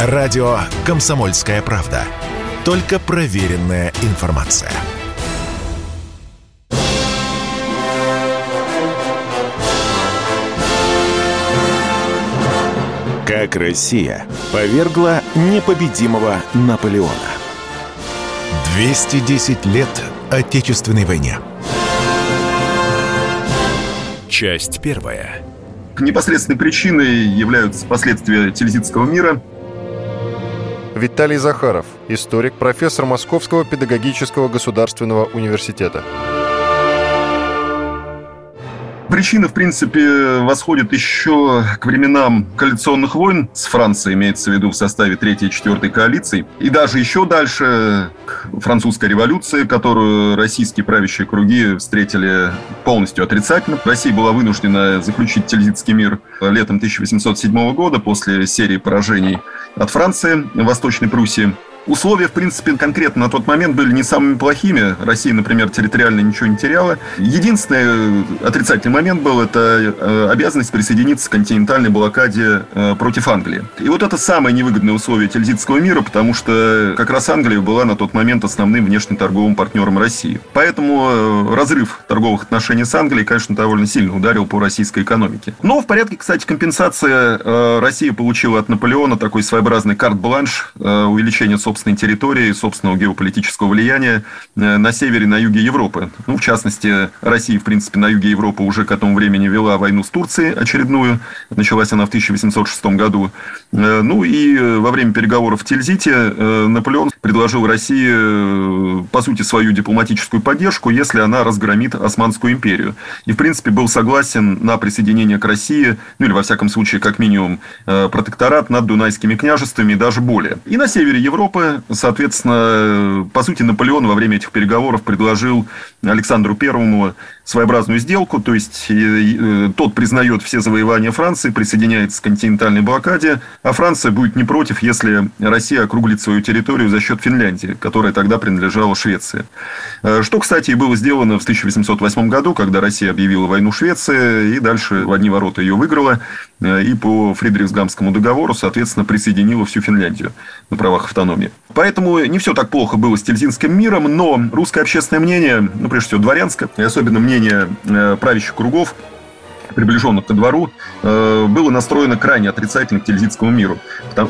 Радио «Комсомольская правда». Только проверенная информация. Как Россия повергла непобедимого Наполеона. 210 лет Отечественной войне. Часть первая. Непосредственной причиной являются последствия Тильзитского мира. Виталий Захаров, историк, профессор Московского педагогического государственного университета. Причина, в принципе, восходит еще к временам коалиционных войн с Францией, имеется в виду в составе Третьей и Четвертой коалиции, и даже еще дальше к французской революции, которую российские правящие круги встретили полностью отрицательно. Россия была вынуждена заключить Тильзитский мир летом 1807 года после серии поражений от Франции в Восточной Пруссии. Условия, в принципе, конкретно на тот момент были не самыми плохими. Россия, например, территориально ничего не теряла. Единственный отрицательный момент был – это э, обязанность присоединиться к континентальной блокаде э, против Англии. И вот это самое невыгодное условие Тильзитского мира, потому что как раз Англия была на тот момент основным внешнеторговым партнером России. Поэтому э, разрыв торговых отношений с Англией, конечно, довольно сильно ударил по российской экономике. Но в порядке, кстати, компенсации Россия получила от Наполеона такой своеобразный карт-бланш, увеличение собственности собственной территории, собственного геополитического влияния э, на севере, на юге Европы. Ну, в частности, Россия, в принципе, на юге Европы уже к этому времени вела войну с Турцией очередную. Началась она в 1806 году. Э, ну и э, во время переговоров в Тильзите Наполеон предложил России, по сути, свою дипломатическую поддержку, если она разгромит Османскую империю. И, в принципе, был согласен на присоединение к России, ну или, во всяком случае, как минимум, протекторат над Дунайскими княжествами и даже более. И на севере Европы соответственно, по сути, Наполеон во время этих переговоров предложил Александру Первому своеобразную сделку, то есть э, тот признает все завоевания Франции, присоединяется к континентальной блокаде, а Франция будет не против, если Россия округлит свою территорию за счет Финляндии, которая тогда принадлежала Швеции. Э, что, кстати, и было сделано в 1808 году, когда Россия объявила войну Швеции, и дальше в одни ворота ее выиграла, э, и по Фридрихсгамскому договору, соответственно, присоединила всю Финляндию на правах автономии. Поэтому не все так плохо было с Тильзинским миром, но русское общественное мнение, ну, прежде всего, дворянское, и особенно мнение э, правящих кругов, приближенных ко двору, э, было настроено крайне отрицательно к тильзитскому миру.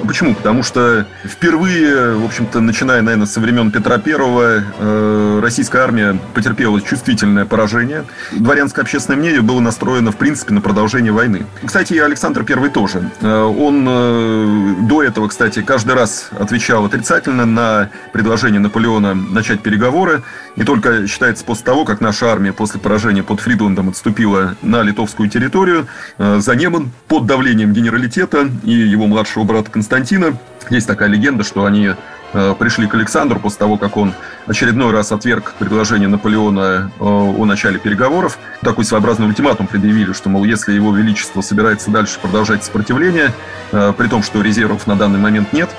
Почему? Потому что впервые, в общем-то, начиная, наверное, со времен Петра Первого, э, российская армия потерпела чувствительное поражение. Дворянское общественное мнение было настроено, в принципе, на продолжение войны. Кстати, и Александр Первый тоже. Он до этого, кстати, каждый раз отвечал отрицательно на предложение Наполеона начать переговоры. Не только считается после того, как наша армия после поражения под Фридландом отступила на литовскую территорию, за Неман под давлением генералитета и его младшего брата Константина. Есть такая легенда, что они э, пришли к Александру после того, как он очередной раз отверг предложение Наполеона э, о начале переговоров. Такой своеобразный ультиматум предъявили, что, мол, если его величество собирается дальше продолжать сопротивление, э, при том, что резервов на данный момент нет,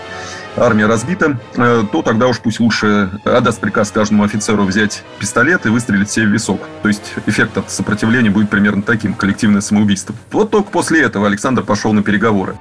армия разбита, э, то тогда уж пусть лучше отдаст приказ каждому офицеру взять пистолет и выстрелить себе в висок. То есть эффект от сопротивления будет примерно таким, коллективное самоубийство. Вот только после этого Александр пошел на переговоры.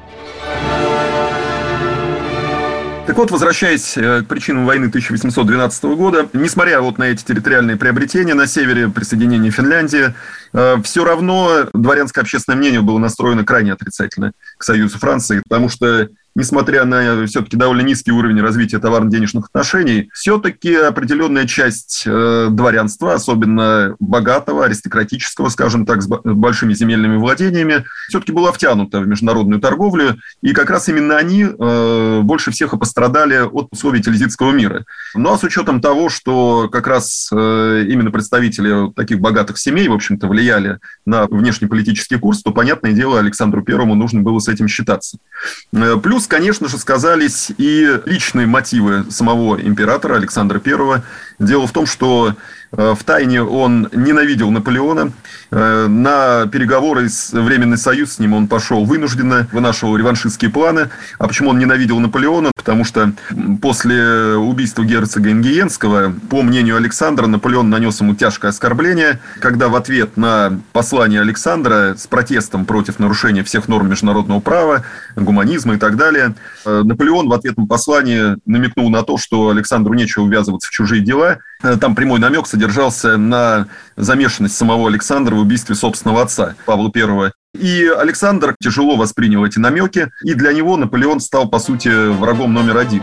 Так вот, возвращаясь э, к причинам войны 1812 года, несмотря вот на эти территориальные приобретения на севере, присоединение Финляндии, э, все равно дворянское общественное мнение было настроено крайне отрицательно к Союзу Франции, потому что несмотря на все-таки довольно низкий уровень развития товарно-денежных отношений, все-таки определенная часть э, дворянства, особенно богатого, аристократического, скажем так, с большими земельными владениями, все-таки была втянута в международную торговлю, и как раз именно они э, больше всех и пострадали от условий Тильзитского мира. Ну а с учетом того, что как раз э, именно представители таких богатых семей, в общем-то, влияли на внешнеполитический курс, то, понятное дело, Александру Первому нужно было с этим считаться. Плюс Плюс, конечно же, сказались и личные мотивы самого императора Александра I. Дело в том, что э, в тайне он ненавидел Наполеона. Э, на переговоры с Временный Союз с ним он пошел вынужденно, вынашивал реваншистские планы. А почему он ненавидел Наполеона? Потому что после убийства герцога Ингиенского, по мнению Александра, Наполеон нанес ему тяжкое оскорбление, когда в ответ на послание Александра с протестом против нарушения всех норм международного права, гуманизма и так далее, э, Наполеон в ответном послании намекнул на то, что Александру нечего ввязываться в чужие дела. Э, там прямой намек содержался на замешанность самого Александра в убийстве собственного отца, Павла I. И Александр тяжело воспринял эти намеки, и для него Наполеон стал, по сути, врагом номер один.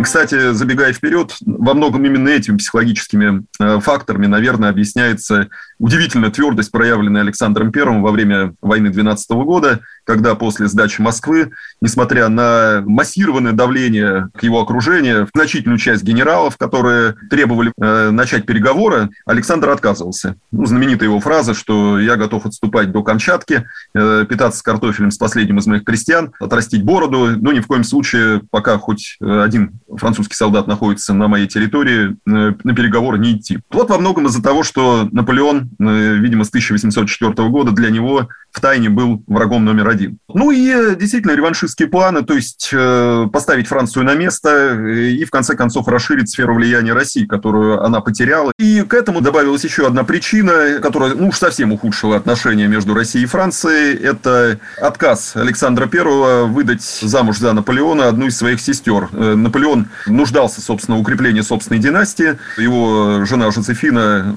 Кстати, забегая вперед, во многом именно этими психологическими э, факторами, наверное, объясняется удивительная твердость, проявленная Александром I во время войны 12 года, когда после сдачи Москвы, несмотря на массированное давление к его окружению, значительную часть генералов, которые требовали э, начать переговоры, Александр отказывался. Ну, знаменитая его фраза, что «я готов отступать до Камчатки, э, питаться картофелем с последним из моих крестьян, отрастить бороду, но ни в коем случае, пока хоть один французский солдат находится на моей территории, э, на переговоры не идти». Вот во многом из-за того, что Наполеон Э, видимо, с 1804 года для него в тайне был врагом номер один. Ну и э, действительно реваншистские планы, то есть э, поставить Францию на место и в конце концов расширить сферу влияния России, которую она потеряла. И к этому добавилась еще одна причина, которая ну уж совсем ухудшила отношения между Россией и Францией. Это отказ Александра I выдать замуж за Наполеона одну из своих сестер. Наполеон нуждался, собственно, в укреплении собственной династии. Его жена Жозефина,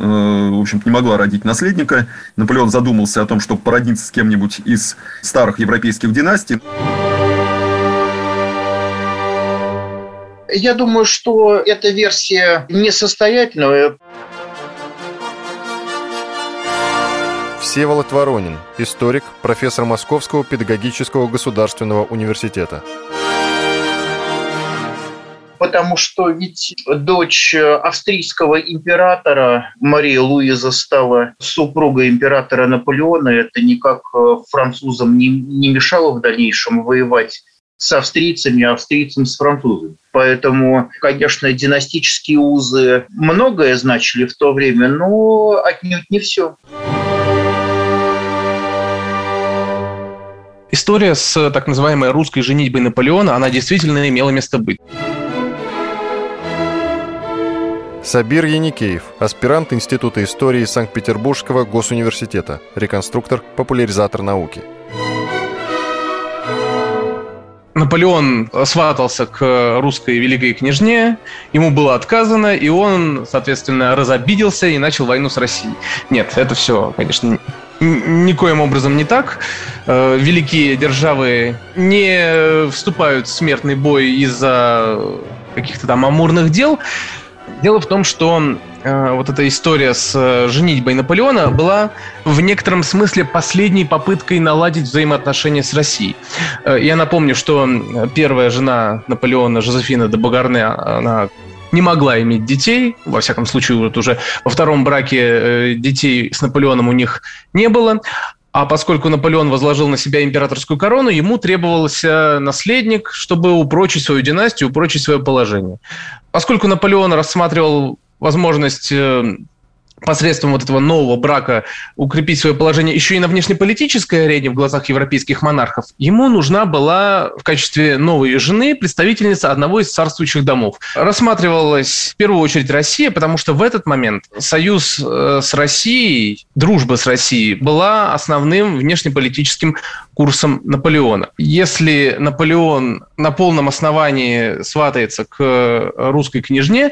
в общем не могла родить наследника. Наполеон задумался о том, чтобы породниться с кем-нибудь из старых европейских династий. Я думаю, что эта версия несостоятельная. Всеволод Воронин, историк, профессор Московского педагогического государственного университета потому что ведь дочь австрийского императора Мария Луиза стала супругой императора Наполеона. Это никак э, французам не, не мешало в дальнейшем воевать с австрийцами, а австрийцам с французами. Поэтому, конечно, династические узы многое значили в то время, но отнюдь не все. История с так называемой русской женитьбой Наполеона, она действительно имела место быть. Сабир Яникеев, аспирант Института истории Санкт-Петербургского госуниверситета, реконструктор, популяризатор науки. Наполеон сватался к русской великой княжне, ему было отказано, и он, соответственно, разобиделся и начал войну с Россией. Нет, это все, конечно, никоим образом не так. Э, великие державы не вступают в смертный бой из-за каких-то там амурных дел. Дело в том, что э, вот эта история с э, женитьбой Наполеона была в некотором смысле последней попыткой наладить взаимоотношения с Россией. Э, я напомню, что первая жена Наполеона, Жозефина де Багарне, она не могла иметь детей. Во всяком случае, вот уже во втором браке э, детей с Наполеоном у них не было. А поскольку Наполеон возложил на себя императорскую корону, ему требовался наследник, чтобы упрочить свою династию, упрочить свое положение. Поскольку Наполеон рассматривал возможность э, посредством вот этого нового брака укрепить свое положение еще и на внешнеполитической арене в глазах европейских монархов, ему нужна была в качестве новой жены представительница одного из царствующих домов. Рассматривалась в первую очередь Россия, потому что в этот момент союз э, с Россией, дружба с Россией была основным внешнеполитическим курсом Наполеона. Если Наполеон на полном основании сватается к русской княжне,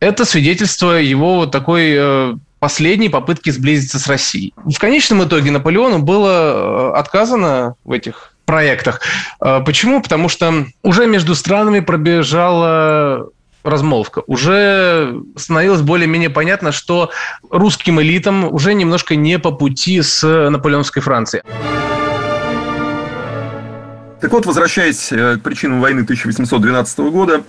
это свидетельство его такой э, последней попытки сблизиться с Россией. В конечном итоге Наполеону было э, отказано в этих проектах. Э, почему? Потому что уже между странами пробежала размолвка. Уже становилось более-менее понятно, что русским элитам уже немножко не по пути с наполеонской Францией. Так вот, возвращаясь к причинам войны 1812 года,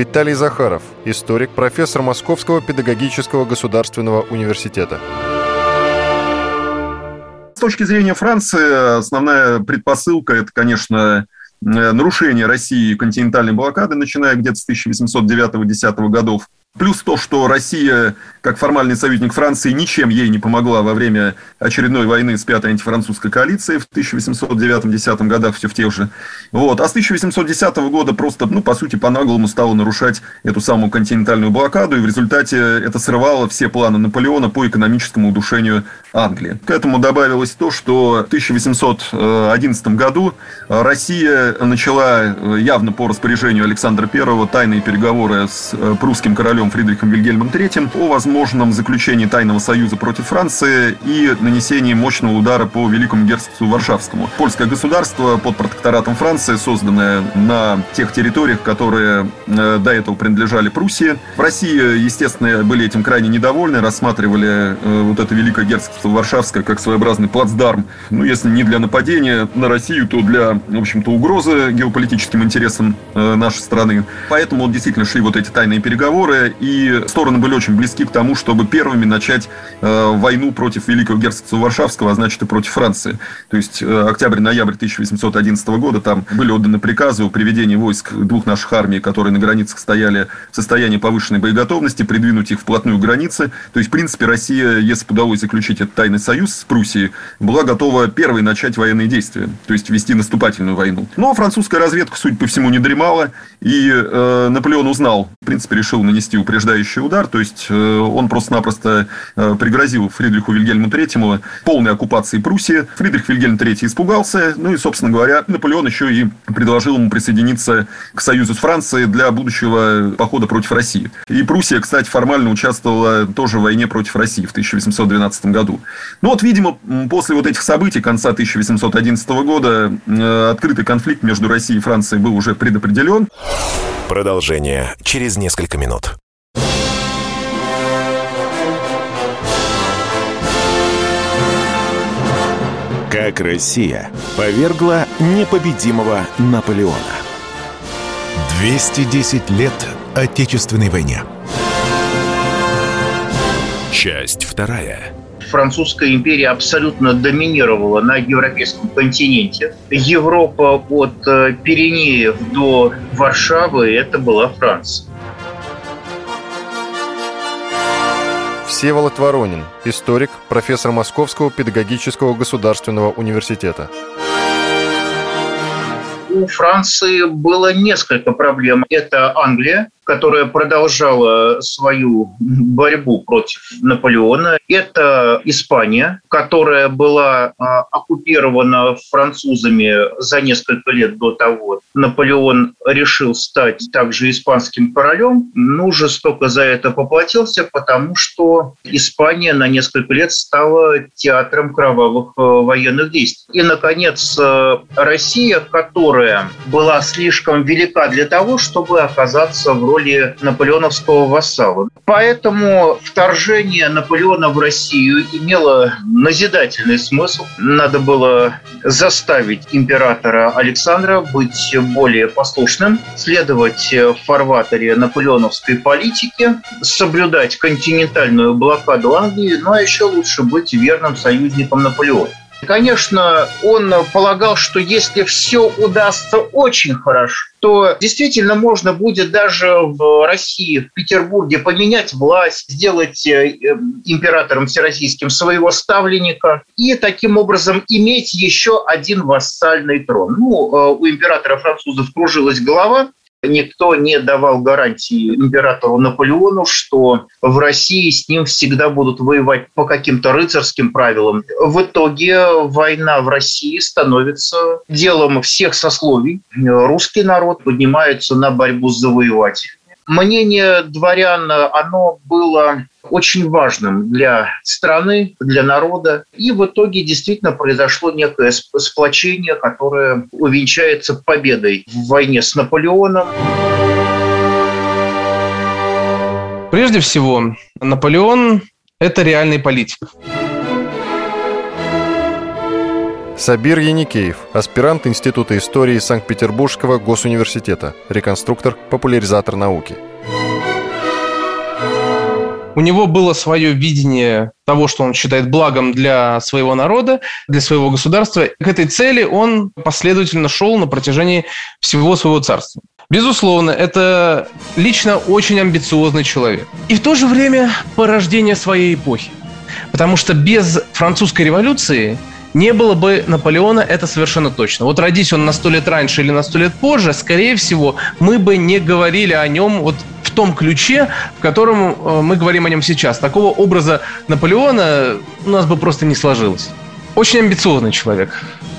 Виталий Захаров, историк, профессор Московского педагогического государственного университета. С точки зрения Франции, основная предпосылка – это, конечно, нарушение России континентальной блокады, начиная где-то с 1809-10 годов, Плюс то, что Россия, как формальный союзник Франции, ничем ей не помогла во время очередной войны с Пятой антифранцузской коалицией в 1809-10 годах, все в тех же. Вот. А с 1810 года просто, ну, по сути, по-наглому стала нарушать эту самую континентальную блокаду, и в результате это срывало все планы Наполеона по экономическому удушению Англии. К этому добавилось то, что в 1811 году Россия начала явно по распоряжению Александра I тайные переговоры с прусским королем королем Фридрихом Вильгельмом III о возможном заключении тайного союза против Франции и нанесении мощного удара по Великому герцогству Варшавскому. Польское государство под протекторатом Франции, созданное на тех территориях, которые э, до этого принадлежали Пруссии. В России, естественно, были этим крайне недовольны, рассматривали э, вот это Великое герцогство Варшавское как своеобразный плацдарм, ну, если не для нападения на Россию, то для, в общем-то, угрозы геополитическим интересам э, нашей страны. Поэтому действительно шли вот эти тайные переговоры, и стороны были очень близки к тому, чтобы первыми начать э, войну против Великого герцогства Варшавского, а значит и против Франции. То есть э, октябрь-ноябрь 1811 года там были отданы приказы о приведении войск двух наших армий, которые на границах стояли в состоянии повышенной боеготовности, придвинуть их вплотную к границе. То есть, в принципе, Россия, если бы удалось заключить этот тайный союз с Пруссией, была готова первой начать военные действия, то есть вести наступательную войну. Но французская разведка, судя по всему, не дремала, и э, Наполеон узнал, в принципе, решил нанести упреждающий удар, то есть э, он просто-напросто э, пригрозил Фридриху Вильгельму III полной оккупации Пруссии. Фридрих Вильгельм III испугался, ну и, собственно говоря, Наполеон еще и предложил ему присоединиться к союзу с Францией для будущего похода против России. И Пруссия, кстати, формально участвовала тоже в войне против России в 1812 году. Ну вот, видимо, после вот этих событий конца 1811 года э, открытый конфликт между Россией и Францией был уже предопределен. Продолжение через несколько минут. Как Россия повергла непобедимого Наполеона. 210 лет Отечественной войне. Часть вторая французская империя абсолютно доминировала на европейском континенте. Европа от э, Пиренеев до Варшавы – это была Франция. Всеволод Воронин, историк, профессор Московского педагогического государственного университета у Франции было несколько проблем. Это Англия, которая продолжала свою борьбу против Наполеона. Это Испания, которая была а, оккупирована французами за несколько лет до того. Наполеон решил стать также испанским королем, но жестоко за это поплатился, потому что Испания на несколько лет стала театром кровавых э, военных действий. И, наконец, э, Россия, которая была слишком велика для того, чтобы оказаться в роли роли наполеоновского вассала. Поэтому вторжение Наполеона в Россию имело назидательный смысл. Надо было заставить императора Александра быть более послушным, следовать в фарватере наполеоновской политики, соблюдать континентальную блокаду Англии, ну а еще лучше быть верным союзником Наполеона. Конечно, он полагал, что если все удастся очень хорошо, то действительно можно будет даже в России, в Петербурге поменять власть, сделать э, э, императором всероссийским своего ставленника и таким образом иметь еще один вассальный трон. Ну, э, у императора французов кружилась голова, Никто не давал гарантии императору Наполеону, что в России с ним всегда будут воевать по каким-то рыцарским правилам. В итоге война в России становится делом всех сословий. Русский народ поднимается на борьбу с завоевателем мнение дворян, оно было очень важным для страны, для народа. И в итоге действительно произошло некое сплочение, которое увенчается победой в войне с Наполеоном. Прежде всего, Наполеон – это реальный политик. Сабир Яникеев, аспирант Института истории Санкт-Петербургского госуниверситета, реконструктор, популяризатор науки. У него было свое видение того, что он считает благом для своего народа, для своего государства. К этой цели он последовательно шел на протяжении всего своего царства. Безусловно, это лично очень амбициозный человек. И в то же время порождение своей эпохи. Потому что без французской революции не было бы Наполеона, это совершенно точно. Вот родись он на сто лет раньше или на сто лет позже, скорее всего, мы бы не говорили о нем вот том ключе, в котором э, мы говорим о нем сейчас. Такого образа Наполеона у нас бы просто не сложилось. Очень амбициозный человек,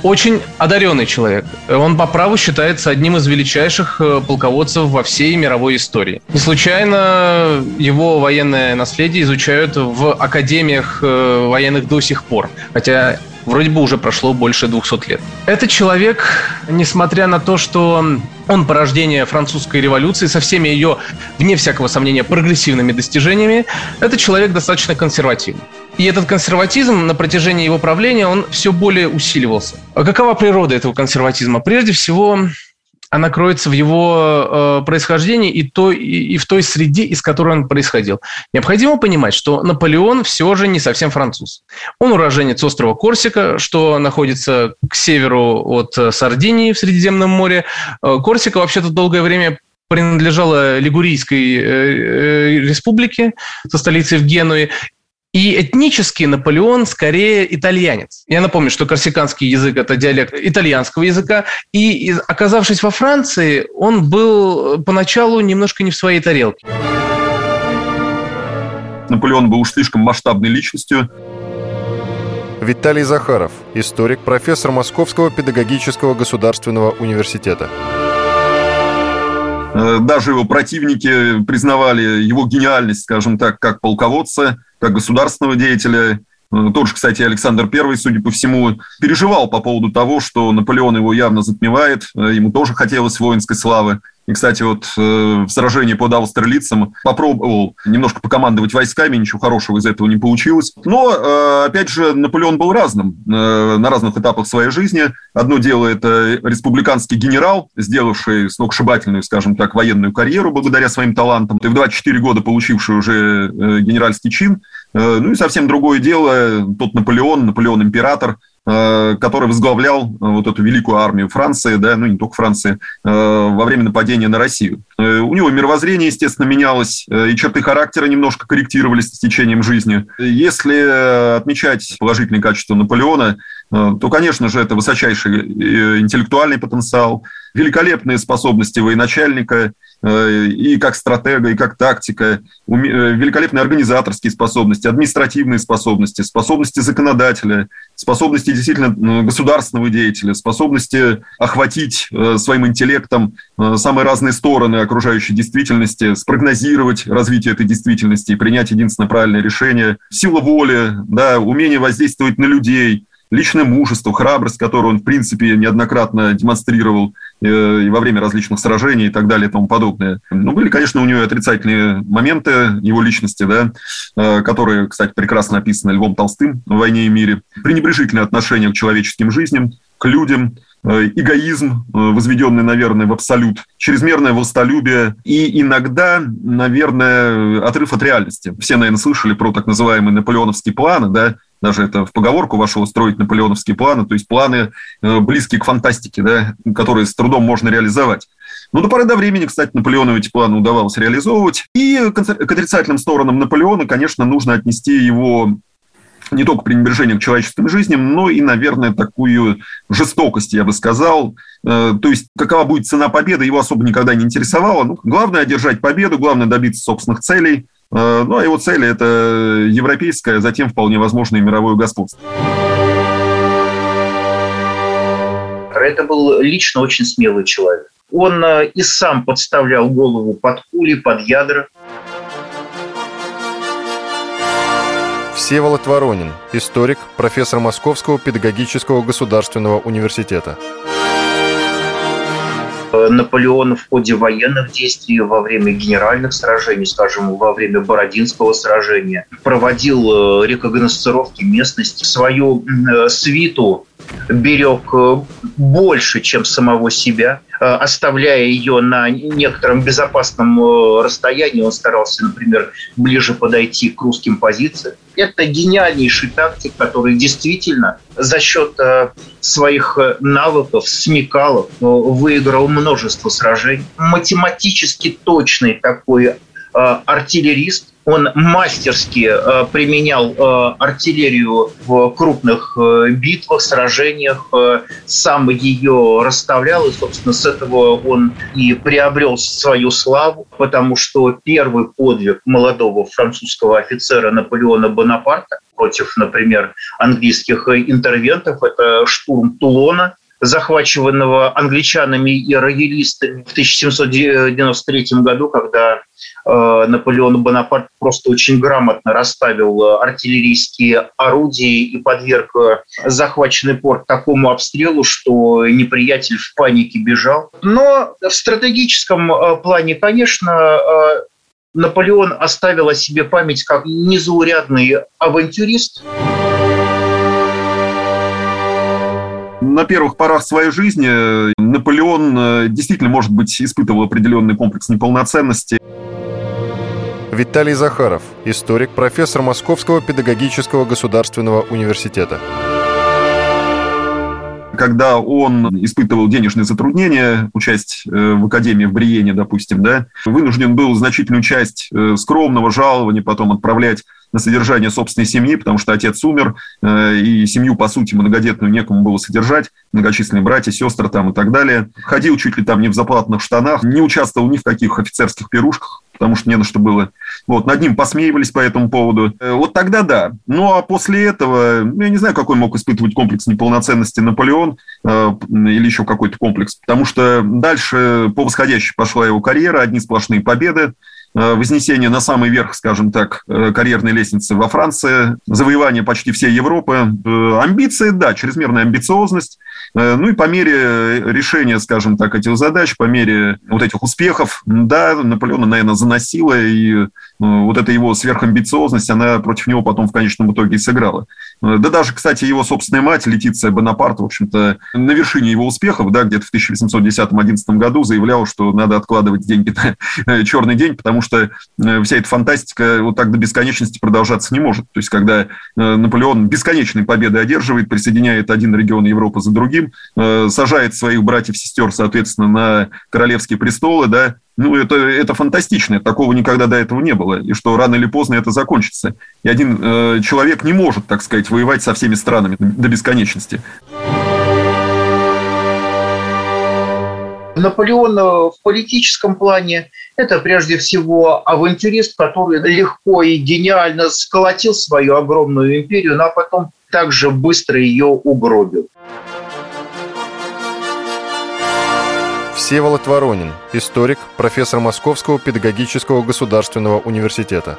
очень одаренный человек. Он по праву считается одним из величайших э, полководцев во всей мировой истории. Не случайно его военное наследие изучают в академиях э, военных до сих пор. Хотя вроде бы уже прошло больше 200 лет. Этот человек, несмотря на то, что он порождение французской революции со всеми ее, вне всякого сомнения, прогрессивными достижениями, это человек достаточно консервативный. И этот консерватизм на протяжении его правления, он все более усиливался. А какова природа этого консерватизма? Прежде всего, она кроется в его э, происхождении и, то, и, и в той среде, из которой он происходил. Необходимо понимать, что Наполеон все же не совсем француз. Он уроженец острова Корсика, что находится к северу от Сардинии в Средиземном море. Э, Корсика вообще-то долгое время принадлежала Лигурийской э, э, республике со столицей в Генуе. И этнически Наполеон скорее итальянец. Я напомню, что корсиканский язык – это диалект итальянского языка. И оказавшись во Франции, он был поначалу немножко не в своей тарелке. Наполеон был уж слишком масштабной личностью. Виталий Захаров, историк, профессор Московского педагогического государственного университета. Э, даже его противники признавали его гениальность, скажем так, как полководца, как государственного деятеля. Э, тот же, кстати, Александр I, судя по всему, переживал по поводу того, что Наполеон его явно затмевает. Э, ему тоже хотелось воинской славы. И, кстати, вот э, в сражении под Аустерлицем попробовал немножко покомандовать войсками, ничего хорошего из этого не получилось. Но, э, опять же, Наполеон был разным э, на разных этапах своей жизни. Одно дело – это республиканский генерал, сделавший сногсшибательную, скажем так, военную карьеру благодаря своим талантам, и в 24 года получивший уже генеральский чин. Ну и совсем другое дело – тот Наполеон, Наполеон-император – который возглавлял э, вот эту великую армию Франции, да, ну не только Франции, э, во время нападения на Россию. У него мировоззрение, естественно, менялось, и черты характера немножко корректировались с течением жизни. Если отмечать положительные качества Наполеона, то, конечно же, это высочайший интеллектуальный потенциал, великолепные способности военачальника э, и как стратега, и как тактика, э, великолепные организаторские способности, административные способности, способности законодателя, способности действительно государственного деятеля, способности охватить э, своим интеллектом самые разные стороны окружающей действительности, спрогнозировать развитие этой действительности и принять единственное правильное решение, сила воли, да, умение воздействовать на людей – личное мужество, храбрость, которую он, в принципе, неоднократно демонстрировал э, и во время различных сражений и так далее и тому подобное. Ну, были, конечно, у него отрицательные моменты его личности, да, э, которые, кстати, прекрасно описаны Львом Толстым в «Войне и мире». Пренебрежительное отношение к человеческим жизням, к людям, э, эгоизм, возведенный, наверное, в абсолют, чрезмерное властолюбие и иногда, наверное, отрыв от реальности. Все, наверное, слышали про так называемые наполеоновские планы, да, даже это в поговорку вошло, строить наполеоновские планы, то есть планы э, близкие к фантастике, да, которые с трудом можно реализовать. Но до поры до времени, кстати, Наполеону эти планы удавалось реализовывать. И к отрицательным сторонам Наполеона, конечно, нужно отнести его не только пренебрежение к человеческим жизням, но и, наверное, такую жестокость, я бы сказал. Э, то есть, какова будет цена победы, его особо никогда не интересовало. Ну, главное – одержать победу, главное – добиться собственных целей – Э, ну, а его цель – это европейское, затем вполне возможно и мировое господство. Это был лично очень смелый человек. Он э, и сам подставлял голову под пули, под ядра. Всеволод Воронин, историк, профессор Московского педагогического государственного университета. Наполеон в ходе военных действий, во время генеральных сражений, скажем, во время Бородинского сражения, проводил э, рекогносцировки местности. Свою э, свиту берег э, больше, чем самого себя, э, оставляя ее на некотором безопасном э, расстоянии. Он старался, например, ближе подойти к русским позициям. Это гениальнейший тактик, который действительно за счет своих навыков, смекалов выиграл множество сражений. Математически точный такой артиллерист, он мастерски э, применял э, артиллерию в крупных э, битвах, сражениях, э, сам ее расставлял, и, собственно, с этого он и приобрел свою славу, потому что первый подвиг молодого французского офицера Наполеона Бонапарта против, например, английских интервентов, это штурм Тулона, захваченного англичанами и роялистами в 1793 году, когда Э, Наполеон Бонапарт просто очень грамотно расставил э, артиллерийские орудия и подверг э, захваченный порт такому обстрелу, что неприятель в панике бежал. Но в стратегическом плане, конечно, Наполеон оставил о себе память как незаурядный авантюрист. На первых порах своей жизни Наполеон действительно, может быть, испытывал определенный комплекс неполноценности. Виталий Захаров, историк, профессор Московского педагогического государственного университета когда он испытывал денежные затруднения, участь э, в Академии в Бриене, допустим, да, вынужден был значительную часть э, скромного жалования потом отправлять на содержание собственной семьи, потому что отец умер, э, и семью, по сути, многодетную некому было содержать, многочисленные братья, сестры там и так далее. Ходил чуть ли там не в заплатных штанах, не участвовал ни в каких офицерских пирушках, потому что не на что было. Вот, над ним посмеивались по этому поводу. Э, вот тогда да. Ну, а после этого, ну, я не знаю, какой мог испытывать комплекс неполноценности Наполеон э, или еще какой-то комплекс, потому что дальше по восходящей пошла его карьера, одни сплошные победы, Э, вознесение на самый верх, скажем так, э, карьерной лестницы во Франции, завоевание почти всей Европы, э, амбиции, да, чрезмерная амбициозность, ну и по мере решения, скажем так, этих задач, по мере вот этих успехов, да, Наполеона, наверное, заносило, и вот эта его сверхамбициозность, она против него потом в конечном итоге и сыграла. Да даже, кстати, его собственная мать, Летиция Бонапарт, в общем-то, на вершине его успехов, да, где-то в 1810-11 году заявляла, что надо откладывать деньги на черный день, потому что э, вся эта фантастика вот так до бесконечности продолжаться не может. То есть, когда э, Наполеон бесконечные победы одерживает, присоединяет один регион Европы за другим, э, сажает своих братьев-сестер, соответственно, на королевские престолы, да, ну, это, это фантастично, такого никогда до этого не было, и что рано или поздно это закончится. И один э, человек не может, так сказать, воевать со всеми странами до бесконечности. Наполеон в политическом плане – это прежде всего авантюрист, который легко и гениально сколотил свою огромную империю, но потом также быстро ее угробил. Всеволод Воронин, историк, профессор Московского педагогического государственного университета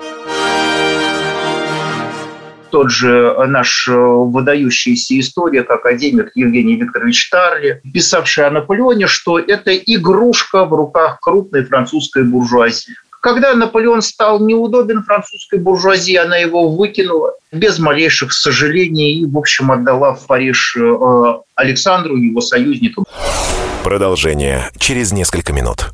тот же наш э, выдающийся историк, академик Евгений Викторович Тарли, писавший о Наполеоне, что это игрушка в руках крупной французской буржуазии. Когда Наполеон стал неудобен французской буржуазии, она его выкинула без малейших сожалений и, в общем, отдала в Париж э, Александру, его союзникам. Продолжение через несколько минут.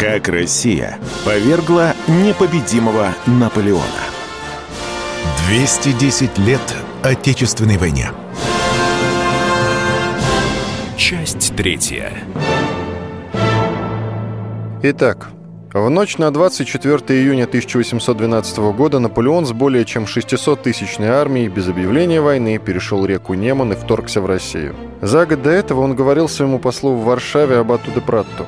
Как Россия повергла непобедимого Наполеона. 210 лет Отечественной войне. Часть третья. Итак, в ночь на 24 июня 1812 года Наполеон с более чем 600-тысячной армией без объявления войны перешел реку Неман и вторгся в Россию. За год до этого он говорил своему послу в Варшаве об Атуде Пратту.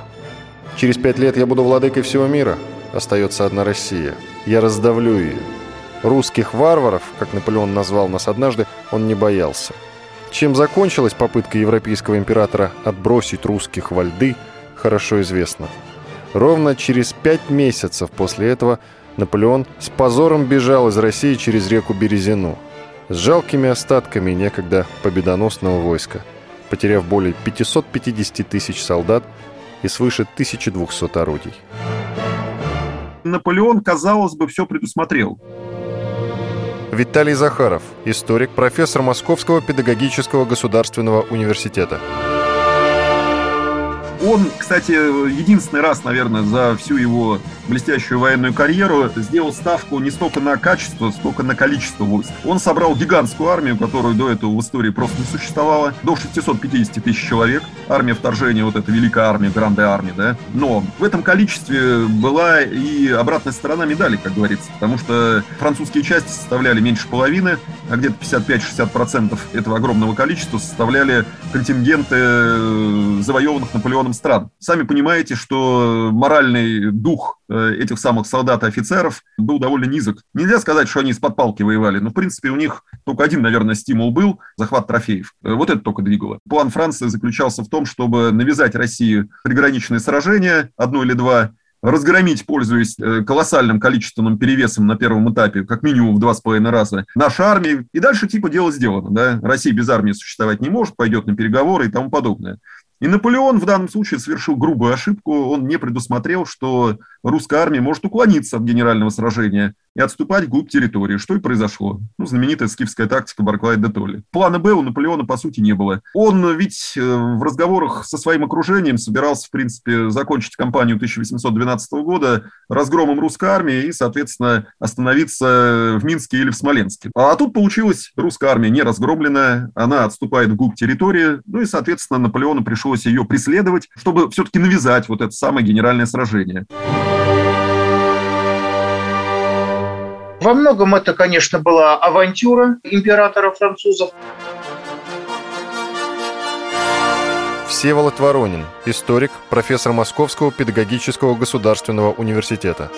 Через пять лет я буду владыкой всего мира. Остается одна Россия. Я раздавлю ее. Русских варваров, как Наполеон назвал нас однажды, он не боялся. Чем закончилась попытка европейского императора отбросить русских во льды, хорошо известно. Ровно через пять месяцев после этого Наполеон с позором бежал из России через реку Березину с жалкими остатками некогда победоносного войска, потеряв более 550 тысяч солдат и свыше 1200 орудий. Наполеон, казалось бы, все предусмотрел. Виталий Захаров, историк, профессор Московского педагогического государственного университета. Он, кстати, единственный раз, наверное, за всю его блестящую военную карьеру сделал ставку не столько на качество, сколько на количество войск. Он собрал гигантскую армию, которую до этого в истории просто не существовало, до 650 тысяч человек. Армия вторжения, вот эта великая армия, грандая армия, да. Но в этом количестве была и обратная сторона медали, как говорится, потому что французские части составляли меньше половины, а где-то 55-60% этого огромного количества составляли контингенты э, завоеванных Наполеоном рядом стран. Сами понимаете, что моральный дух э, этих самых солдат и офицеров был довольно низок. Нельзя сказать, что они из-под палки воевали, но, в принципе, у них только один, наверное, стимул был – захват трофеев. Э, вот это только двигало. План Франции заключался в том, чтобы навязать России приграничные сражения, одно или два, разгромить, пользуясь э, колоссальным количественным перевесом на первом этапе, как минимум в два с половиной раза, наши армии, и дальше типа дело сделано. Да? Россия без армии существовать не может, пойдет на переговоры и тому подобное. И Наполеон в данном случае совершил грубую ошибку. Он не предусмотрел, что русская армия может уклониться от генерального сражения и отступать вглубь территории, что и произошло. Ну, знаменитая скифская тактика Барклая де Толли. Плана Б у Наполеона, по сути, не было. Он ведь э, в разговорах со своим окружением собирался, в принципе, закончить кампанию 1812 года разгромом русской армии и, соответственно, остановиться в Минске или в Смоленске. А тут получилось, русская армия не разгромленная, она отступает вглубь территории, ну и, соответственно, Наполеону пришлось ее преследовать, чтобы все-таки навязать вот это самое генеральное сражение. Во многом это, конечно, была авантюра императора французов. Всеволод Воронин, историк, профессор Московского педагогического государственного университета.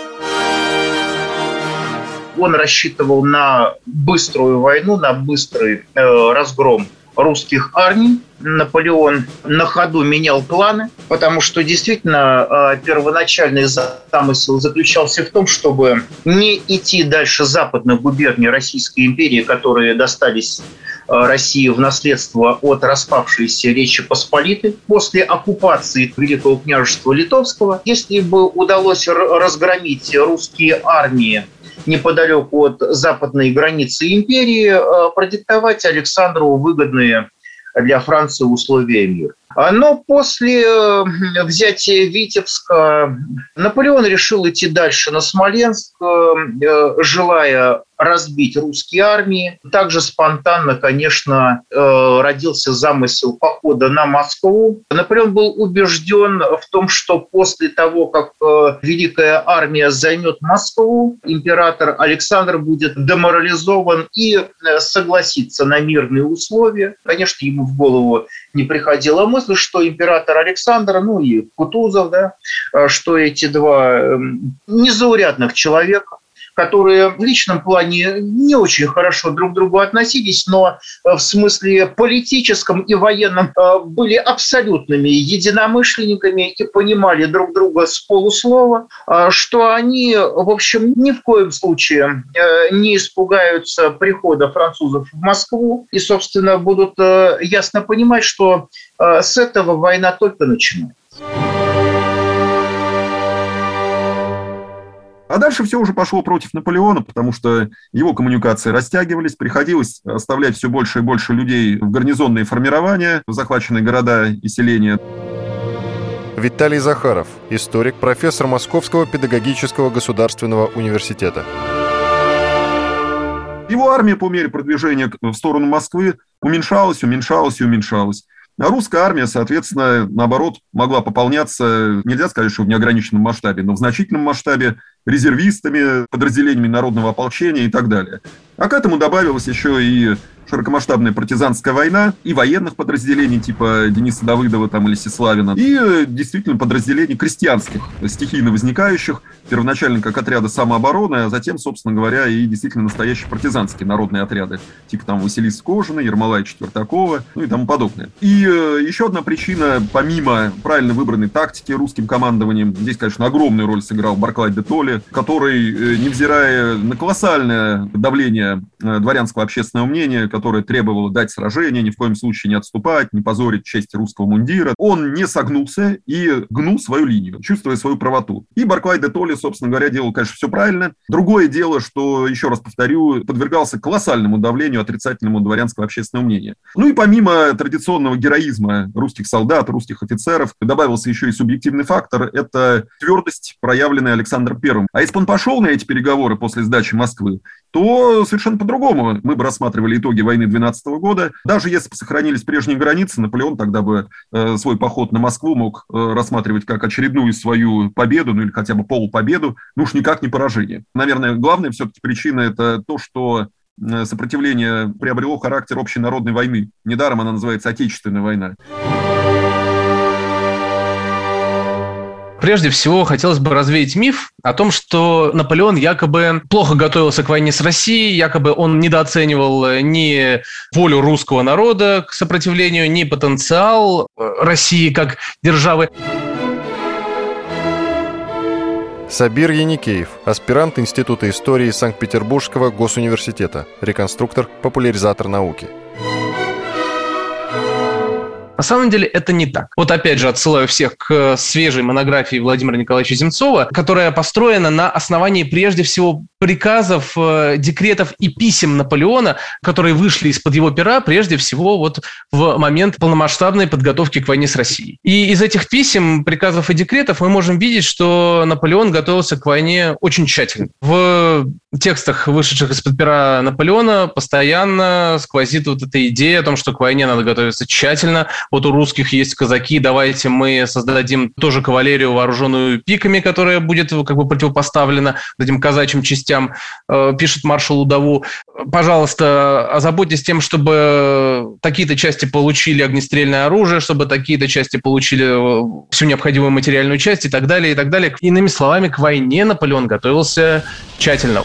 Он рассчитывал на быструю войну, на быстрый э, разгром русских армий. Наполеон на ходу менял планы, потому что действительно э, первоначальный замысел заключался в том, чтобы не идти дальше западных губерний Российской империи, которые достались э, России в наследство от распавшейся Речи Посполитой после оккупации Великого княжества Литовского. Если бы удалось разгромить русские армии неподалеку от западной границы империи, э, продиктовать Александру выгодные для Франции условия мира. А, но после э, взятия Витебска Наполеон решил идти дальше на Смоленск, э, э, желая разбить русские армии. Также спонтанно, конечно, родился замысел похода на Москву. Наполеон был убежден в том, что после того, как Великая армия займет Москву, император Александр будет деморализован и согласится на мирные условия. Конечно, ему в голову не приходила мысль, что император Александр, ну и Кутузов, да, э, что эти два эм, незаурядных человека, которые в личном плане не очень хорошо друг к другу относились, но э, в смысле политическом и военном э, были абсолютными единомышленниками и понимали друг друга с полуслова, э, что они, в общем, ни в коем случае не испугаются прихода французов в Москву и, собственно, будут ясно понимать, что с этого война только начинается. А дальше все уже пошло против Наполеона, потому что его коммуникации растягивались, приходилось оставлять все больше и больше людей в гарнизонные формирования, в захваченные города и селения. Виталий Захаров, историк, профессор Московского педагогического государственного университета. Его армия по мере продвижения в сторону Москвы уменьшалась, уменьшалась и уменьшалась. А русская армия, соответственно, наоборот, могла пополняться, нельзя сказать, что в неограниченном масштабе, но в значительном масштабе резервистами, подразделениями народного ополчения и так далее. А к этому добавилось еще и широкомасштабная партизанская война и военных подразделений типа Дениса Давыдова там, или Сеславина, и э, действительно подразделений крестьянских, стихийно возникающих, первоначально как отряды самообороны, а затем, собственно говоря, и действительно настоящие партизанские народные отряды, типа там Василиса Кожина, Ермолая Четвертакова, ну и тому подобное. И э, еще одна причина, помимо правильно выбранной тактики русским командованием, здесь, конечно, огромную роль сыграл Барклай де Толли, который, э, невзирая на колоссальное давление дворянского общественного мнения, которая требовала дать сражение, ни в коем случае не отступать, не позорить честь русского мундира, он не согнулся и гнул свою линию, чувствуя свою правоту. И Барклай де Толли, собственно говоря, делал, конечно, все правильно. Другое дело, что, еще раз повторю, подвергался колоссальному давлению отрицательному дворянского общественного мнения. Ну и помимо традиционного героизма русских солдат, русских офицеров, добавился еще и субъективный фактор – это твердость, проявленная Александром Первым. А если бы он пошел на эти переговоры после сдачи Москвы, то совершенно по-другому мы бы рассматривали итоги войны 12 года. Даже если бы сохранились прежние границы, Наполеон тогда бы э, свой поход на Москву мог э, рассматривать как очередную свою победу, ну или хотя бы полупобеду, ну уж никак не поражение. Наверное, главная все-таки причина – это то, что э, сопротивление приобрело характер общенародной войны. Недаром она называется Отечественная война. Прежде всего, хотелось бы развеять миф о том, что Наполеон якобы плохо готовился к войне с Россией, якобы он недооценивал ни волю русского народа к сопротивлению, ни потенциал России как державы. Сабир Яникеев, аспирант Института истории Санкт-Петербургского госуниверситета, реконструктор, популяризатор науки. На самом деле это не так. Вот опять же отсылаю всех к свежей монографии Владимира Николаевича Земцова, которая построена на основании прежде всего приказов, э, декретов и писем Наполеона, которые вышли из-под его пера прежде всего вот в момент полномасштабной подготовки к войне с Россией. И из этих писем, приказов и декретов мы можем видеть, что Наполеон готовился к войне очень тщательно. В текстах, вышедших из-под пера Наполеона, постоянно сквозит вот эта идея о том, что к войне надо готовиться тщательно. Вот у русских есть казаки, давайте мы создадим тоже кавалерию, вооруженную пиками, которая будет как бы противопоставлена этим казачьим частям, э, пишет маршал Удову. Пожалуйста, озаботьтесь тем, чтобы такие-то части получили огнестрельное оружие, чтобы такие-то части получили э, всю необходимую материальную часть и так далее, и так далее. Иными словами, к войне Наполеон готовился тщательно.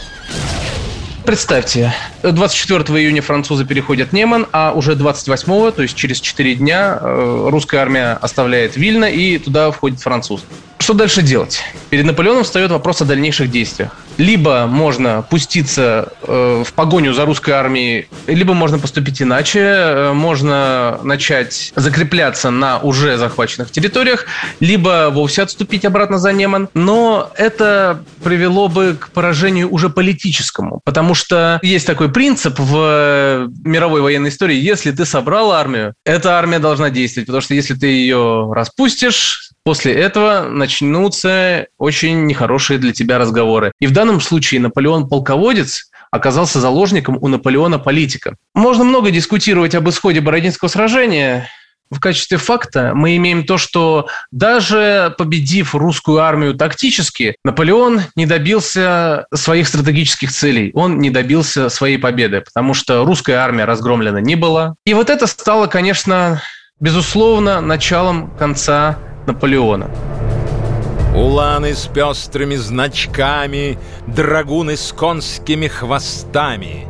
Представьте, 24 июня французы переходят Неман, а уже 28, то есть через 4 дня, э, русская армия оставляет Вильно, и туда входит француз. Что дальше делать? Перед Наполеоном встает вопрос о дальнейших действиях. Либо можно пуститься э, в погоню за русской армией, либо можно поступить иначе. Э, можно начать закрепляться на уже захваченных территориях, либо вовсе отступить обратно за Неман. Но это привело бы к поражению уже политическому, потому что есть такой принцип в мировой военной истории. Если ты собрал армию, эта армия должна действовать, потому что если ты ее распустишь, После этого начнутся очень нехорошие для тебя разговоры. И в данном случае Наполеон полководец оказался заложником у Наполеона политика. Можно много дискутировать об исходе Бородинского сражения. В качестве факта мы имеем то, что даже победив русскую армию тактически, Наполеон не добился своих стратегических целей, он не добился своей победы, потому что русская армия разгромлена не была. И вот это стало, конечно, безусловно, началом конца Наполеона. Уланы с пестрыми значками, драгуны с конскими хвостами.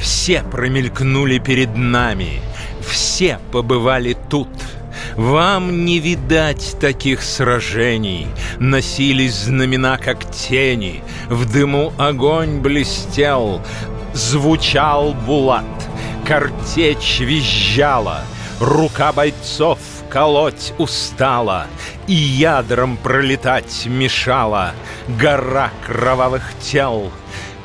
Все промелькнули перед нами, все побывали тут. Вам не видать таких сражений, Носились знамена, как тени, В дыму огонь блестел, Звучал булат, картечь визжала, Рука бойцов колоть устала И ядром пролетать мешала Гора кровавых тел.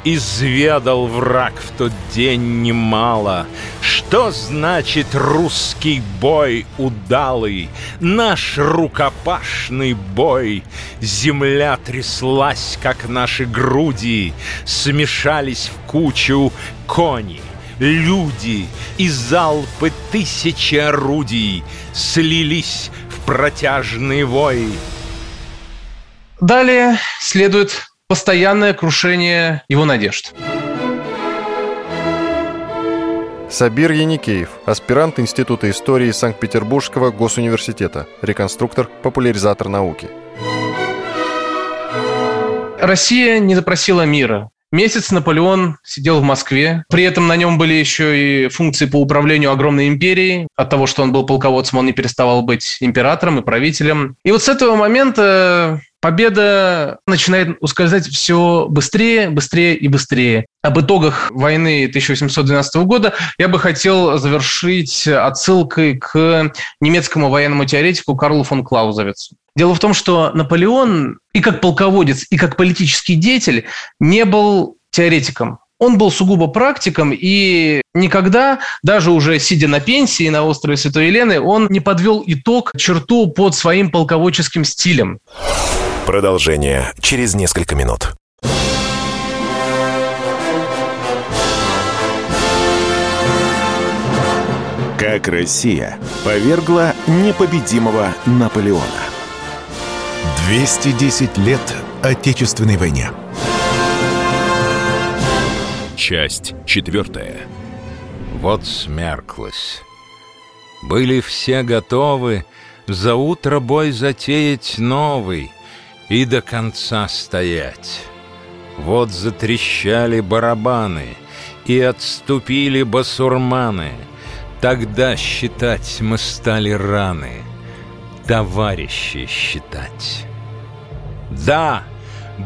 Изведал враг в тот день немало Что значит русский бой удалый? Наш рукопашный бой. Земля тряслась, как наши груди Смешались в кучу кони люди и залпы тысячи орудий слились в протяжный вой. Далее следует постоянное крушение его надежд. Сабир Яникеев, аспирант Института истории Санкт-Петербургского госуниверситета, реконструктор, популяризатор науки. Россия не запросила мира. Месяц Наполеон сидел в Москве. При этом на нем были еще и функции по управлению огромной империей. От того, что он был полководцем, он не переставал быть императором и правителем. И вот с этого момента победа начинает ускользать все быстрее, быстрее и быстрее. Об итогах войны 1812 года я бы хотел завершить отсылкой к немецкому военному теоретику Карлу фон Клаузовицу. Дело в том, что Наполеон и как полководец, и как политический деятель не был теоретиком. Он был сугубо практиком, и никогда, даже уже сидя на пенсии на острове Святой Елены, он не подвел итог, черту под своим полководческим стилем. Продолжение через несколько минут. Как Россия повергла непобедимого Наполеона. 210 лет Отечественной войне. Часть четвертая. Вот смерклась. Были все готовы за утро бой затеять новый и до конца стоять. Вот затрещали барабаны и отступили басурманы. Тогда считать мы стали раны, товарищи считать. Да,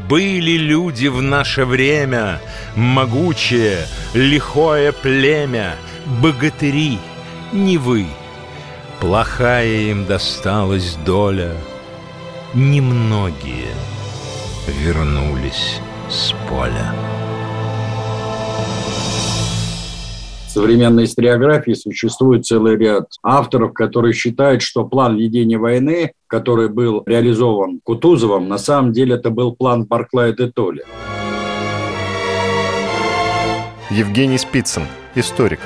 были люди в наше время, Могучее, лихое племя, Богатыри, не вы. Плохая им досталась доля, Немногие вернулись с поля. современной историографии существует целый ряд авторов, которые считают, что план ведения войны, который был реализован Кутузовым, на самом деле это был план Барклая де Толли. Евгений Спицын, историк.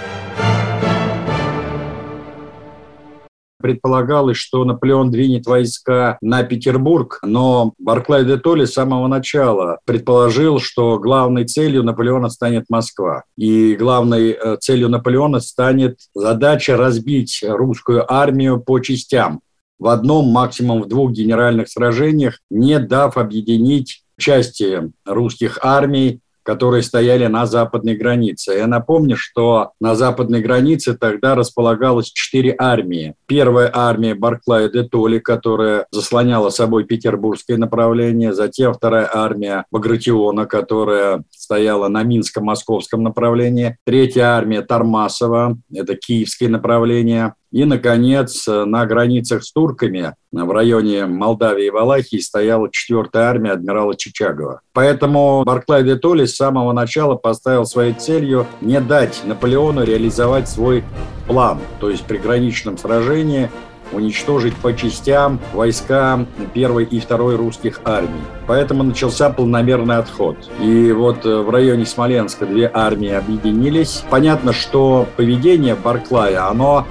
Предполагалось, что Наполеон двинет войска на Петербург, но Барклай де Толли с самого начала предположил, что главной целью Наполеона станет Москва. И главной э, целью Наполеона станет задача разбить русскую армию по частям в одном, максимум в двух генеральных сражениях, не дав объединить части русских армий которые стояли на западной границе. Я напомню, что на западной границе тогда располагалось четыре армии. Первая армия Барклая де Толли, которая заслоняла собой петербургское направление, затем вторая армия Багратиона, которая стояла на Минско-Московском направлении, третья армия Тармасова, это киевское направление, и, наконец, на границах с турками в районе Молдавии и Валахии стояла 4-я армия адмирала Чичагова. Поэтому Барклай де Толли с самого начала поставил своей целью не дать Наполеону реализовать свой план, то есть при граничном сражении уничтожить по частям войска первой и второй русских армий. Поэтому начался полномерный отход. И вот э, в районе Смоленска две армии объединились. Понятно, что поведение Барклая, оно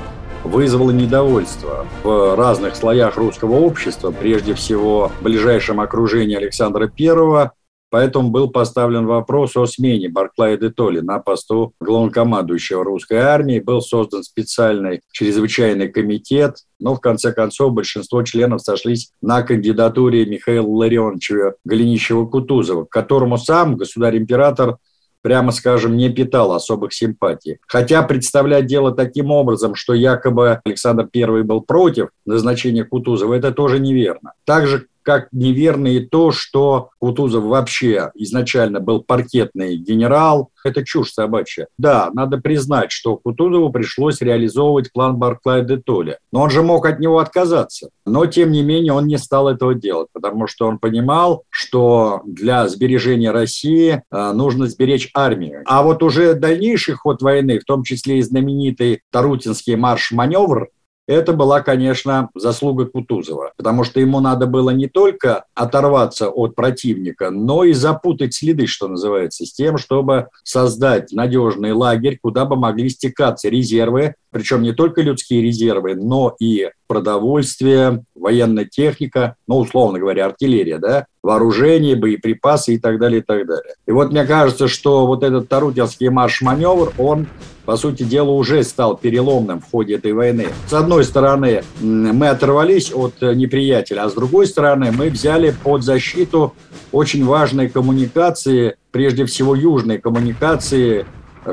вызвало недовольство в разных слоях русского общества, прежде всего в ближайшем окружении Александра I, Поэтому был поставлен вопрос о смене Барклая де Толли на посту главнокомандующего русской армии. Был создан специальный чрезвычайный комитет, но в конце концов большинство членов сошлись на кандидатуре Михаила Ларионовича Голенищева-Кутузова, к которому сам государь-император прямо скажем, не питал особых симпатий. Хотя представлять дело таким образом, что якобы Александр I был против назначения Кутузова, это тоже неверно. Также как неверно и то, что Кутузов вообще изначально был паркетный генерал. Это чушь собачья. Да, надо признать, что Кутузову пришлось реализовывать план Барклая де Толли. Но он же мог от него отказаться. Но, тем не менее, он не стал этого делать, потому что он понимал, что для сбережения России э, нужно сберечь армию. А вот уже дальнейший ход войны, в том числе и знаменитый Тарутинский марш-маневр, это была, конечно, заслуга Кутузова, потому что ему надо было не только оторваться от противника, но и запутать следы, что называется, с тем, чтобы создать надежный лагерь, куда бы могли стекаться резервы, причем не только людские резервы, но и продовольствие, военная техника, ну, условно говоря, артиллерия, да, вооружение, боеприпасы и так далее, и так далее. И вот мне кажется, что вот этот Тарутинский марш-маневр, он по сути дела, уже стал переломным в ходе этой войны. С одной стороны, мы оторвались от неприятеля, а с другой стороны, мы взяли под защиту очень важные коммуникации, прежде всего южные коммуникации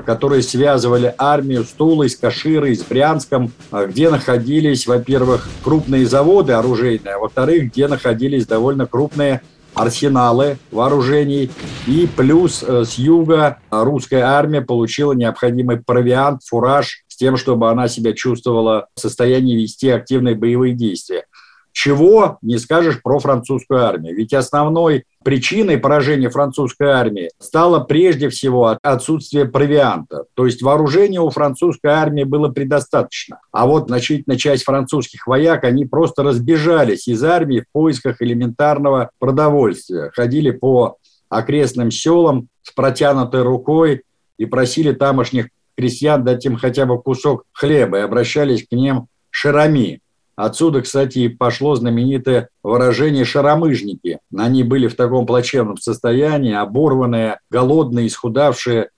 которые связывали армию с Тулой, с Каширой, с Брянском, где находились, во-первых, крупные заводы оружейные, а во-вторых, где находились довольно крупные арсеналы вооружений. И плюс э, с юга русская армия получила необходимый провиант, фураж с тем, чтобы она себя чувствовала в состоянии вести активные боевые действия. Чего не скажешь про французскую армию. Ведь основной причиной поражения французской армии стало прежде всего отсутствие провианта. То есть вооружения у французской армии было предостаточно. А вот значительная часть французских вояк, они просто разбежались из армии в поисках элементарного продовольствия. Ходили по окрестным селам с протянутой рукой и просили тамошних крестьян дать им хотя бы кусок хлеба и обращались к ним шарами. Отсюда, кстати, и пошло знаменитое выражение «шаромыжники». Они были в таком плачевном состоянии, оборванные, голодные, исхудавшие.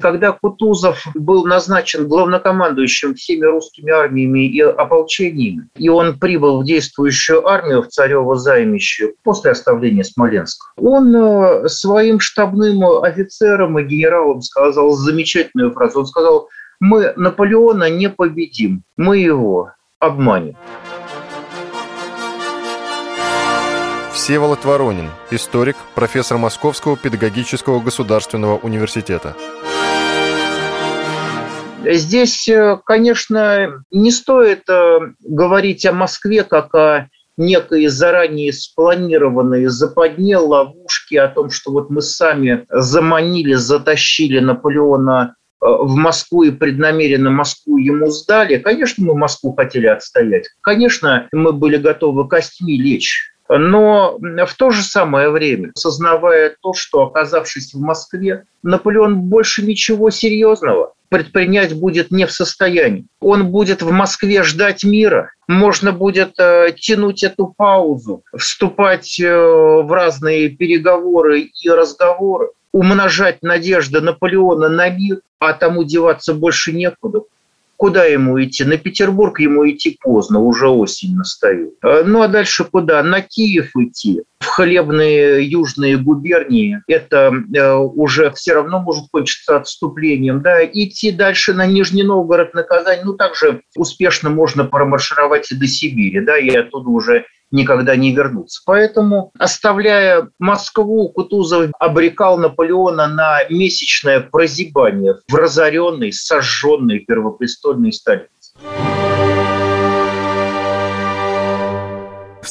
Когда Кутузов был назначен главнокомандующим всеми русскими армиями и ополчениями, и он прибыл в действующую армию в Царево займище после оставления Смоленска, он э, своим штабным офицерам и генералам сказал замечательную фразу. Он сказал – мы Наполеона не победим, мы его обманем. Всеволод Воронин, историк, профессор Московского педагогического государственного университета. Здесь, э, конечно, не стоит э, говорить о Москве как о некой заранее спланированной западне, ловушки, о том, что вот мы сами заманили, затащили Наполеона в Москву и преднамеренно Москву ему сдали, конечно, мы Москву хотели отстоять. Конечно, мы были готовы костьми лечь. Но в то же самое время, сознавая то, что, оказавшись в Москве, Наполеон больше ничего серьезного предпринять будет не в состоянии. Он будет в Москве ждать мира. Можно будет э, тянуть эту паузу, вступать э, в разные переговоры и разговоры умножать надежды Наполеона на мир, а тому деваться больше некуда. Куда ему идти? На Петербург ему идти поздно, уже осень настает. А, ну а дальше куда? На Киев идти. В хлебные южные губернии это э, уже все равно может кончиться отступлением. Да? Идти дальше на Нижний Новгород, на Казань, ну также успешно можно промаршировать и до Сибири, да, и оттуда уже никогда не вернуться. Поэтому, оставляя Москву, Кутузов обрекал Наполеона на месячное прозябание в разоренной, сожженной первопрестольной столице.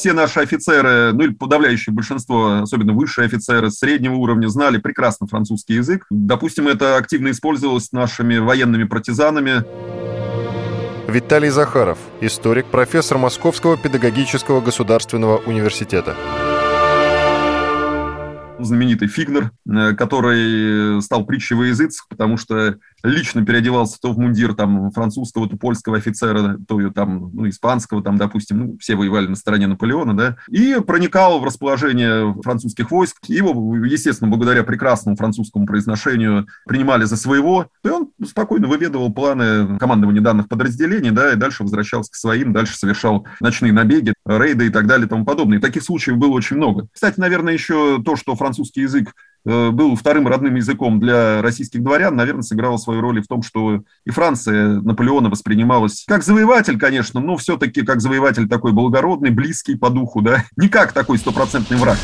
все наши офицеры, ну или подавляющее большинство, особенно высшие офицеры среднего уровня, знали прекрасно французский язык. Допустим, это активно использовалось нашими военными партизанами. Виталий Захаров, историк, профессор Московского педагогического государственного университета. Знаменитый Фигнер, э, который стал притчей во языцах, потому что лично переодевался то в мундир там французского, то польского офицера, то там, ну, испанского, там, допустим, ну, все воевали на стороне Наполеона, да, и проникал в расположение французских войск. Его, естественно, благодаря прекрасному французскому произношению принимали за своего, и он спокойно выведывал планы командования данных подразделений, да, и дальше возвращался к своим, дальше совершал ночные набеги, рейды и так далее и тому подобное. И таких случаев было очень много. Кстати, наверное, еще то, что французский язык был вторым родным языком для российских дворян, наверное, сыграла свою роль и в том, что и Франция Наполеона воспринималась как завоеватель, конечно, но все-таки как завоеватель такой благородный, близкий по духу, да, не как такой стопроцентный враг.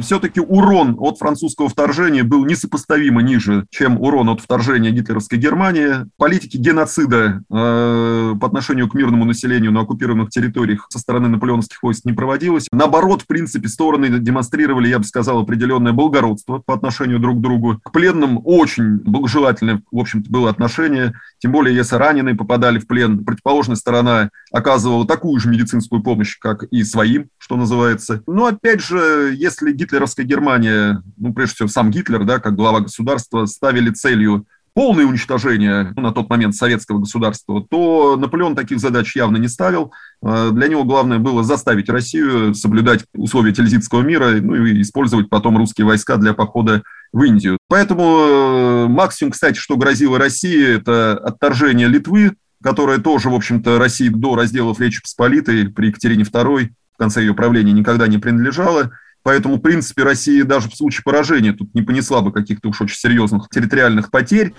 Все-таки урон от французского вторжения был несопоставимо ниже, чем урон от вторжения гитлеровской Германии. Политики геноцида э, по отношению к мирному населению на оккупированных территориях со стороны наполеоновских войск не проводилось. Наоборот, в принципе, стороны демонстрировали, я бы сказал, определенное благородство по отношению друг к другу. К пленным очень благожелательное, в общем-то, было отношение, тем более, если раненые попадали в плен, противоположная сторона оказывала такую же медицинскую помощь, как и своим, что называется. Но, опять же, если Гитлер гитлеровская Германия, ну, прежде всего, сам Гитлер, да, как глава государства, ставили целью полное уничтожение ну, на тот момент советского государства, то Наполеон таких задач явно не ставил. А, для него главное было заставить Россию соблюдать условия Тильзитского мира, ну и использовать потом русские войска для похода в Индию. Поэтому э, максимум, кстати, что грозило России, это отторжение Литвы, которая тоже, в общем-то, России до разделов Речи Посполитой при Екатерине II конце ее правления никогда не принадлежала. Поэтому, в принципе, Россия даже в случае поражения тут не понесла бы каких-то уж очень серьезных территориальных потерь.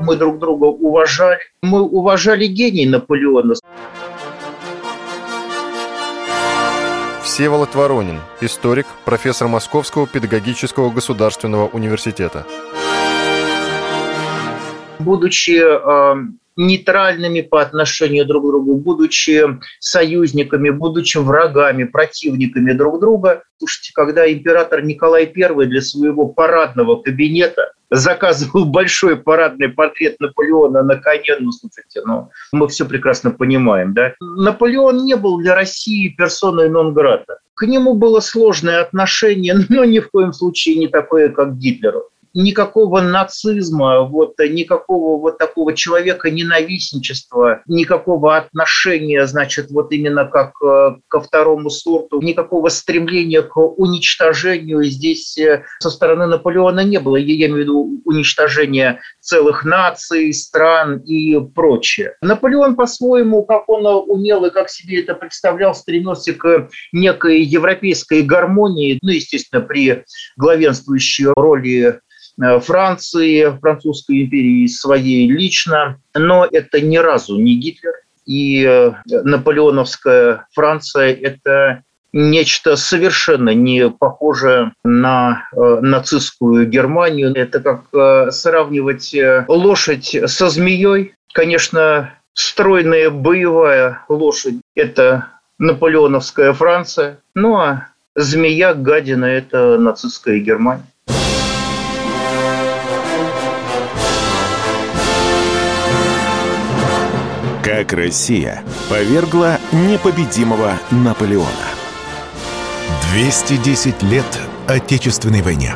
Мы друг друга уважали. Мы уважали гений Наполеона. Всеволод Воронин, историк, профессор Московского педагогического государственного университета. Будучи э, нейтральными по отношению друг к другу, будучи союзниками, будучи врагами, противниками друг друга. Слушайте, когда император Николай I для своего парадного кабинета заказывал большой парадный портрет Наполеона на коне, ну, слушайте, ну, мы все прекрасно понимаем, да. Наполеон не был для России персоной нон-грата. К нему было сложное отношение, но ни в коем случае не такое, как Гитлеру никакого нацизма, вот, никакого вот такого человека ненавистничества, никакого отношения, значит, вот именно как э, ко второму сорту, никакого стремления к уничтожению здесь э, со стороны Наполеона не было. Я имею в виду уничтожение целых наций, стран и прочее. Наполеон по-своему, как он умел и как себе это представлял, стремился к некой европейской гармонии, ну, естественно, при главенствующей роли Франции, Французской империи своей лично, но это ни разу не Гитлер. И э, наполеоновская Франция – это нечто совершенно не похожее на э, нацистскую Германию. Это как сравнивать лошадь со змеей. Конечно, стройная боевая лошадь – это наполеоновская Франция. Ну а змея, гадина – это нацистская Германия. Как Россия повергла непобедимого Наполеона. 210 лет Отечественной войне.